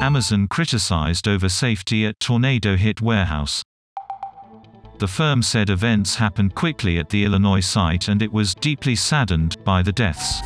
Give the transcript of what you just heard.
Amazon criticized over safety at tornado hit warehouse. The firm said events happened quickly at the Illinois site and it was deeply saddened by the deaths.